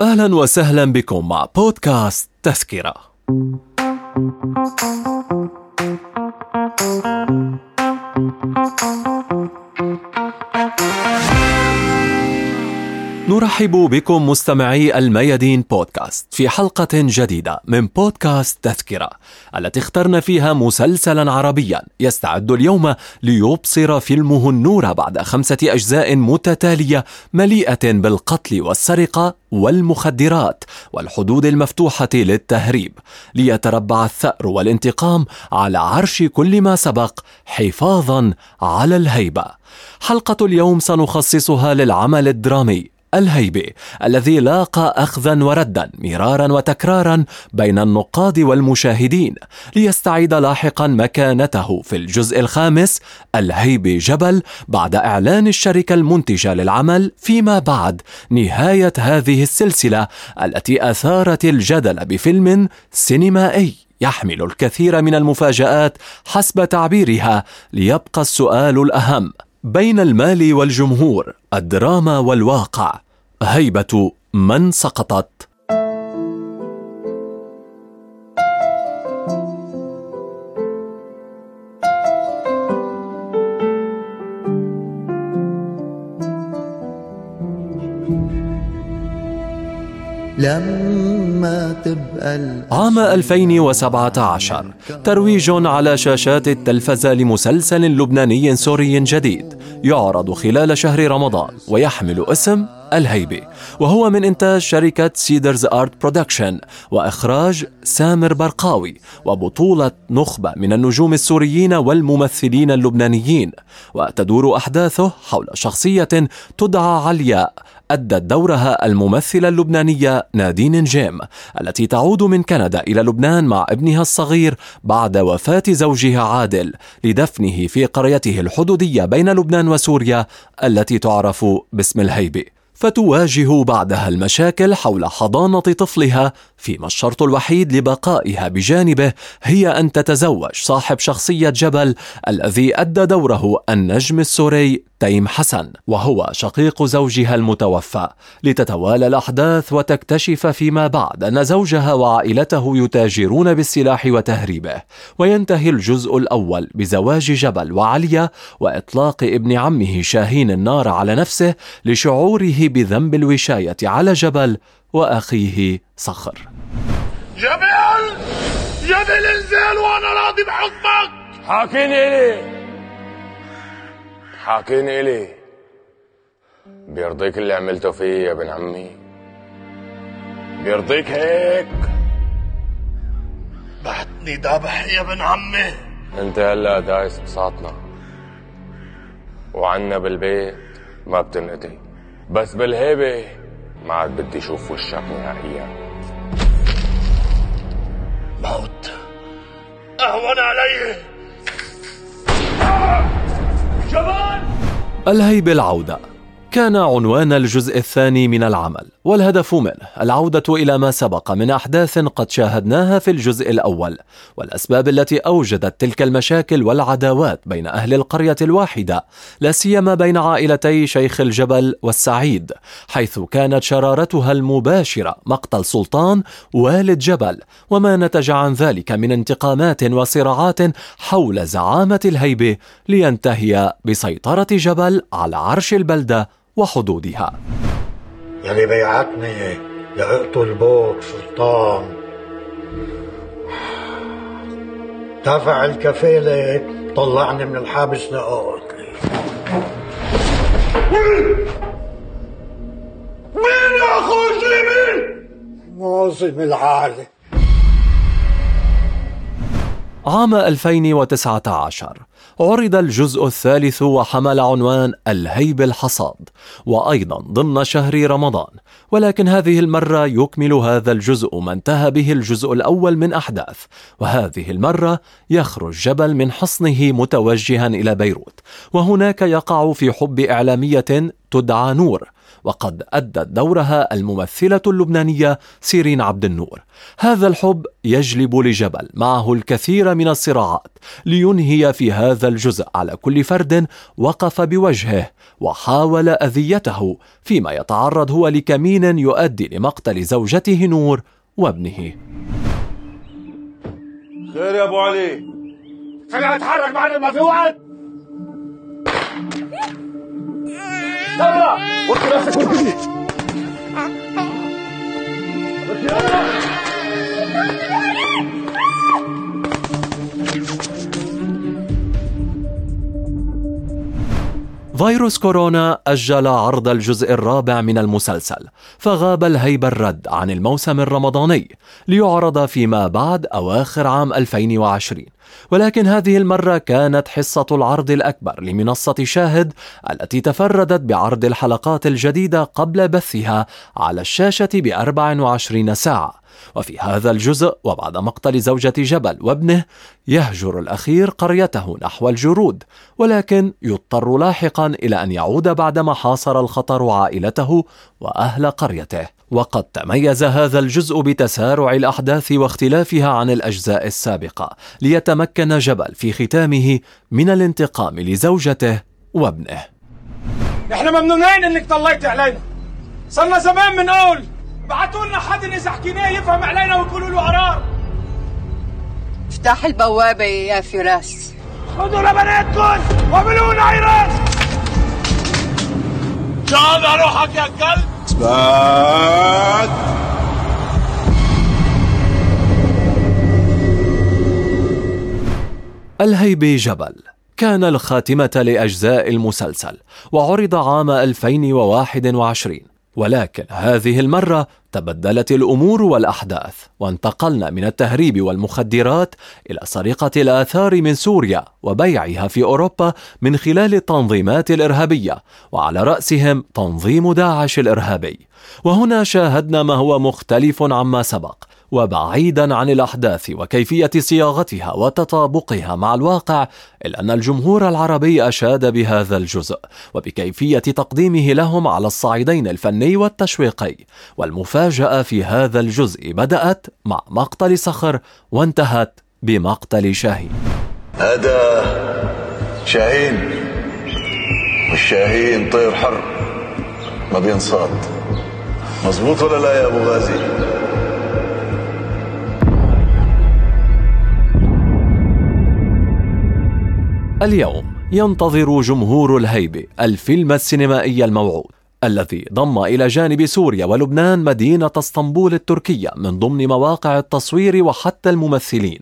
أهلا وسهلا بكم مع بودكاست تذكرة. نرحب بكم مستمعي الميادين بودكاست في حلقة جديدة من بودكاست تذكرة التي اخترنا فيها مسلسلا عربيا يستعد اليوم ليبصر فيلمه النور بعد خمسة أجزاء متتالية مليئة بالقتل والسرقة والمخدرات والحدود المفتوحة للتهريب ليتربع الثأر والانتقام على عرش كل ما سبق حفاظا على الهيبة. حلقة اليوم سنخصصها للعمل الدرامي الهيبة الذي لاقى أخذا وردا مرارا وتكرارا بين النقاد والمشاهدين ليستعيد لاحقا مكانته في الجزء الخامس الهيبة جبل بعد إعلان الشركة المنتجة للعمل فيما بعد نهاية هذه السلسلة التي أثارت الجدل بفيلم سينمائي يحمل الكثير من المفاجآت حسب تعبيرها ليبقى السؤال الأهم بين المال والجمهور الدراما والواقع. هيبة من سقطت. تبقى عام 2017 ترويج على شاشات التلفزة لمسلسل لبناني سوري جديد يعرض خلال شهر رمضان ويحمل اسم الهيبة وهو من إنتاج شركة Cedars Art Production وإخراج سامر برقاوي وبطولة نخبة من النجوم السوريين والممثلين اللبنانيين وتدور أحداثه حول شخصية تدعى علياء أدت دورها الممثلة اللبنانية نادين جيم التي تعود من كندا إلى لبنان مع ابنها الصغير بعد وفاة زوجها عادل لدفنه في قريته الحدودية بين لبنان وسوريا التي تعرف باسم الهيبة. فتواجه بعدها المشاكل حول حضانة طفلها فيما الشرط الوحيد لبقائها بجانبه هي أن تتزوج صاحب شخصية جبل الذي أدى دوره النجم السوري تيم حسن وهو شقيق زوجها المتوفى. لتتوالى الأحداث وتكتشف فيما بعد أن زوجها وعائلته يتاجرون بالسلاح وتهريبه. وينتهي الجزء الأول بزواج جبل وعليا وإطلاق ابن عمه شاهين النار على نفسه لشعوره بذنب الوشاية على جبل وأخيه صخر. جبل جبل انزل وأنا راضي بحكمك! حاكيني إلي! حاكيني إلي! بيرضيك اللي عملته فيه يا ابن عمي. بيرضيك هيك! بعتني ذبح يا ابن عمي. أنت هلا دايس بساطنا. وعنا بالبيت ما بتنقتي. بس بالهيبة ما عاد بدي أشوف وشك نهائيا. موت. أهون علي جبان الهيبة العودة. كان عنوان الجزء الثاني من العمل. والهدف منه العودة إلى ما سبق من أحداث قد شاهدناها في الجزء الأول والأسباب التي أوجدت تلك المشاكل والعداوات بين أهل القرية الواحدة لا سيما بين عائلتي شيخ الجبل والسعيد حيث كانت شرارتها المباشرة مقتل سلطان والد جبل وما نتج عن ذلك من انتقامات وصراعات حول زعامة الهيبة لينتهي بسيطرة جبل على عرش البلدة وحدودها. يلي بيعتني لأقتل بوك سلطان. دفع الكفيلة طلعني من الحابس لأقتلي مين يا أخو مين؟ معظم العالم. عام 2019 عرض الجزء الثالث وحمل عنوان الهيب الحصاد وأيضا ضمن شهر رمضان. ولكن هذه المرة يكمل هذا الجزء ما انتهى به الجزء الأول من أحداث وهذه المرة يخرج جبل من حصنه متوجها إلى بيروت. وهناك يقع في حب إعلامية تدعى نور وقد أدت دورها الممثلة اللبنانية سيرين عبد النور. هذا الحب يجلب لجبل معه الكثير من الصراعات لينهي في هذا الجزء على كل فرد وقف بوجهه وحاول أذيته فيما يتعرض هو لكمين يؤدي لمقتل زوجته نور وابنه. خير يا أبو علي. خلينا نتحرك معنا ما في وقت فيروس كورونا أجل عرض الجزء الرابع من المسلسل فغاب الهيب الرد عن الموسم الرمضاني ليعرض فيما بعد أواخر عام 2020 ولكن هذه المرة كانت حصة العرض الأكبر لمنصة شاهد التي تفردت بعرض الحلقات الجديدة قبل بثها على الشاشة ب 24 ساعة. وفي هذا الجزء وبعد مقتل زوجة جبل وابنه يهجر الأخير قريته نحو الجرود ولكن يضطر لاحقا إلى أن يعود بعدما حاصر الخطر عائلته وأهل قريته. وقد تميز هذا الجزء بتسارع الأحداث واختلافها عن الأجزاء السابقة ليتمكن جبل في ختامه من الانتقام لزوجته وابنه. إحنا ممنونين إنك طليتي علينا. صرنا زمان بنقول ابعتوا لنا حد اذا حكيناه يفهم علينا ويقولوا له قرار. افتح البوابة يا فراس. خذوا لبناتكم واعملوا لنا عراس شاد روحك يا كلب إثبات. الهيبي جبل. كان الخاتمة لأجزاء المسلسل وعرض عام 2021 ولكن هذه المرة تبدلت الأمور والأحداث وانتقلنا من التهريب والمخدرات إلى سرقة الآثار من سوريا وبيعها في أوروبا من خلال التنظيمات الإرهابية وعلى رأسهم تنظيم داعش الإرهابي. وهنا شاهدنا ما هو مختلف عما سبق وبعيدا عن الأحداث وكيفية صياغتها وتطابقها مع الواقع الا أن الجمهور العربي أشاد بهذا الجزء وبكيفية تقديمه لهم على الصعيدين الفني والتشويقي والمفاجاه في هذا الجزء. بدأت مع مقتل صخر وانتهت بمقتل شاهين. هذا شاهين. والشاهين طير حر ما بينصاد. مظبوط ولا لا يا أبو غازي؟ اليوم ينتظر جمهور الهيبة الفيلم السينمائي الموعود. الذي ضم إلى جانب سوريا ولبنان مدينة اسطنبول التركية من ضمن مواقع التصوير وحتى الممثلين.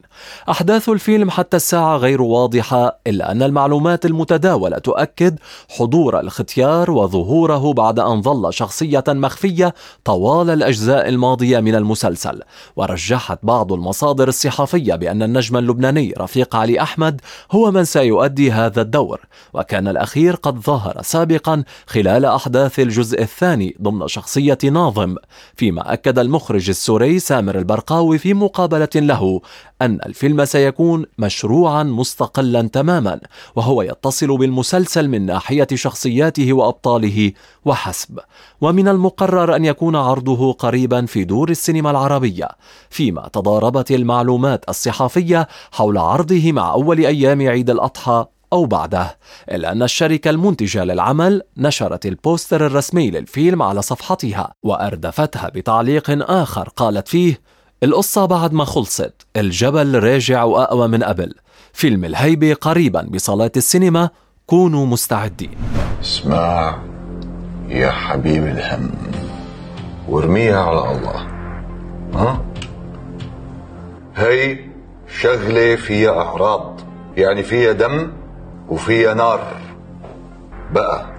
أحداث الفيلم حتى الساعة غير واضحة إلا أن المعلومات المتداولة تؤكد حضور الختيار وظهوره بعد أن ظل شخصية مخفية طوال الأجزاء الماضية من المسلسل. ورجحت بعض المصادر الصحفية بأن النجم اللبناني رفيق علي أحمد هو من سيؤدي هذا الدور، وكان الأخير قد ظهر سابقا خلال أحداث الجزء الثاني ضمن شخصية ناظم فيما أكد المخرج السوري سامر البرقاوي في مقابلة له أن الفيلم سيكون مشروعا مستقلا تماما وهو يتصل بالمسلسل من ناحية شخصياته وأبطاله وحسب. ومن المقرر أن يكون عرضه قريبا في دور السينما العربية فيما تضاربت المعلومات الصحفية حول عرضه مع أول أيام عيد الأضحى أو بعده إلا أن الشركة المنتجة للعمل نشرت البوستر الرسمي للفيلم على صفحتها وأردفتها بتعليق آخر قالت فيه القصة بعد ما خلصت الجبل راجع وأقوى من قبل. فيلم الهيبة قريبا بصالات السينما كونوا مستعدين. اسمع يا حبيب الهم وارميها على الله. ها؟ هي شغلة فيها أعراض يعني فيها دم؟ وفيها نار. بقى.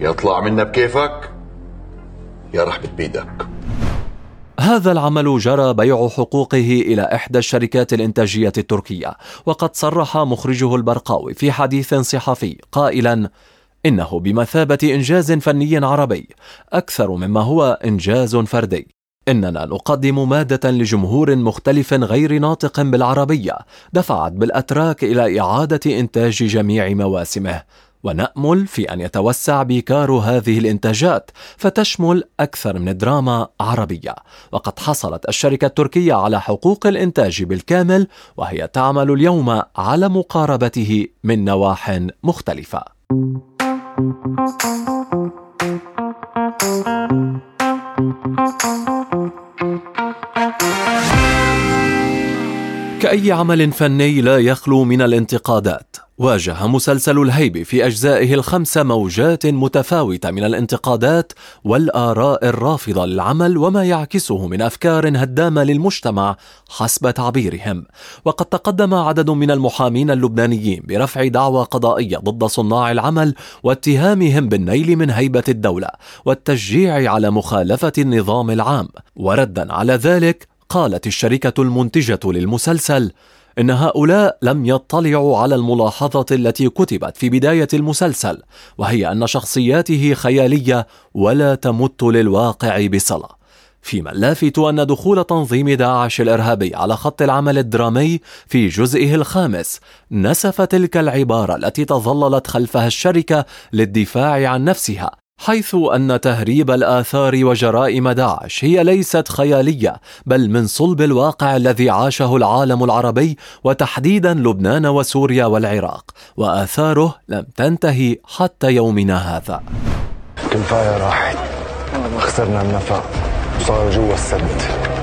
يطلع منا بكيفك يا رح بتبيدك هذا العمل جرى بيع حقوقه إلى إحدى الشركات الإنتاجية التركية وقد صرح مخرجه البرقاوي في حديث صحفي قائلا إنه بمثابة إنجاز فني عربي أكثر مما هو إنجاز فردي. إننا نقدم مادة لجمهور مختلف غير ناطق بالعربية دفعت بالأتراك إلى إعادة إنتاج جميع مواسمه. ونأمل في أن يتوسع بيكار هذه الإنتاجات فتشمل أكثر من دراما عربية. وقد حصلت الشركة التركية على حقوق الإنتاج بالكامل وهي تعمل اليوم على مقاربته من نواح مختلفة. Thank you. كأي عمل فني لا يخلو من الانتقادات. واجه مسلسل الهيب في أجزائه الخمسة موجات متفاوتة من الانتقادات والآراء الرافضة للعمل وما يعكسه من أفكار هدامة للمجتمع حسب تعبيرهم. وقد تقدم عدد من المحامين اللبنانيين برفع دعوى قضائية ضد صناع العمل واتهامهم بالنيل من هيبة الدولة والتشجيع على مخالفة النظام العام. وردا على ذلك قالت الشركة المنتجة للمسلسل إن هؤلاء لم يطلعوا على الملاحظة التي كتبت في بداية المسلسل وهي أن شخصياته خيالية ولا تمت للواقع بصلة. فيما اللافت أن دخول تنظيم داعش الإرهابي على خط العمل الدرامي في جزئه الخامس نسف تلك العبارة التي تظللت خلفها الشركة للدفاع عن نفسها. حيث أن تهريب الآثار وجرائم داعش هي ليست خيالية بل من صلب الواقع الذي عاشه العالم العربي وتحديدا لبنان وسوريا والعراق. وآثاره لم تنتهي حتى يومنا هذا. كفايه راحت خسرنا النفق. وصار جوا السد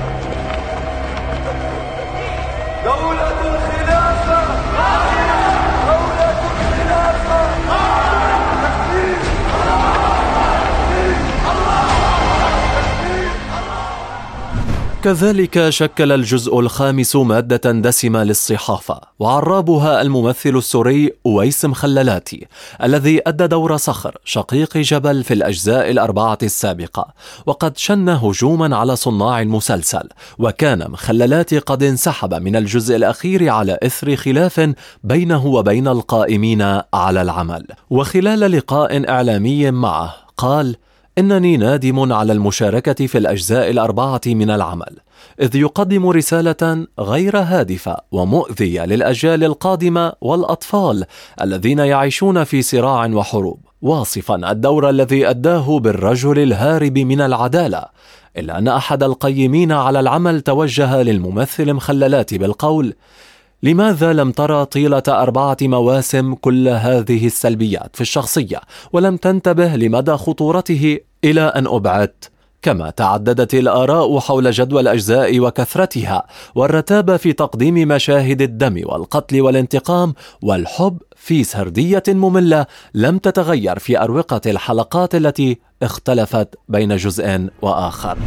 كذلك شكل الجزء الخامس مادة دسمة للصحافة وعرابها الممثل السوري أويس مخللاتي الذي أدى دور صخر شقيق جبل في الأجزاء الأربعة السابقة وقد شن هجوما على صناع المسلسل وكان مخللاتي قد انسحب من الجزء الأخير على إثر خلاف بينه وبين القائمين على العمل. وخلال لقاء إعلامي معه قال إنني نادم على المشاركة في الأجزاء الأربعة من العمل إذ يقدم رسالة غير هادفة ومؤذية للأجيال القادمة والأطفال الذين يعيشون في صراع وحروب واصفا الدور الذي أداه بالرجل الهارب من العدالة إلا أن أحد القيمين على العمل توجه للممثل مخللات بالقول لماذا لم ترى طيلة أربعة مواسم كل هذه السلبيات في الشخصية ولم تنتبه لمدى خطورته إلى أن أبعدت؟ كما تعددت الآراء حول جدوى الأجزاء وكثرتها والرتابة في تقديم مشاهد الدم والقتل والانتقام والحب في سردية مملة لم تتغير في أروقة الحلقات التي اختلفت بين جزء وآخر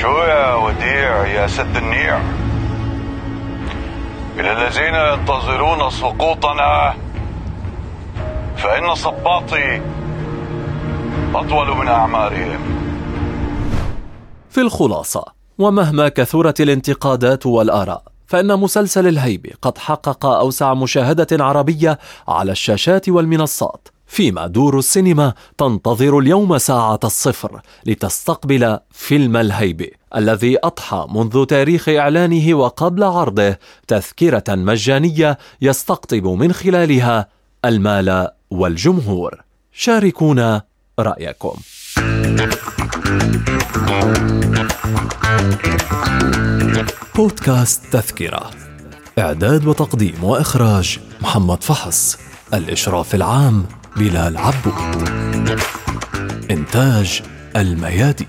شو يا وديع يا سد النيع إلى الذين ينتظرون سقوطنا. فإن صباطي أطول من أعمارهم. في الخلاصة ومهما كثرت الانتقادات والآراء فإن مسلسل الهيب قد حقق أوسع مشاهدة عربية على الشاشات والمنصات فيما دور السينما تنتظر اليوم ساعة الصفر لتستقبل فيلم الهيبة الذي أضحى منذ تاريخ إعلانه وقبل عرضه تذكرة مجانية يستقطب من خلالها المال والجمهور. شاركونا رأيكم. بودكاست تذكرة. إعداد وتقديم وإخراج محمد فحص. الإشراف العام بلال عبود. إنتاج الميادين.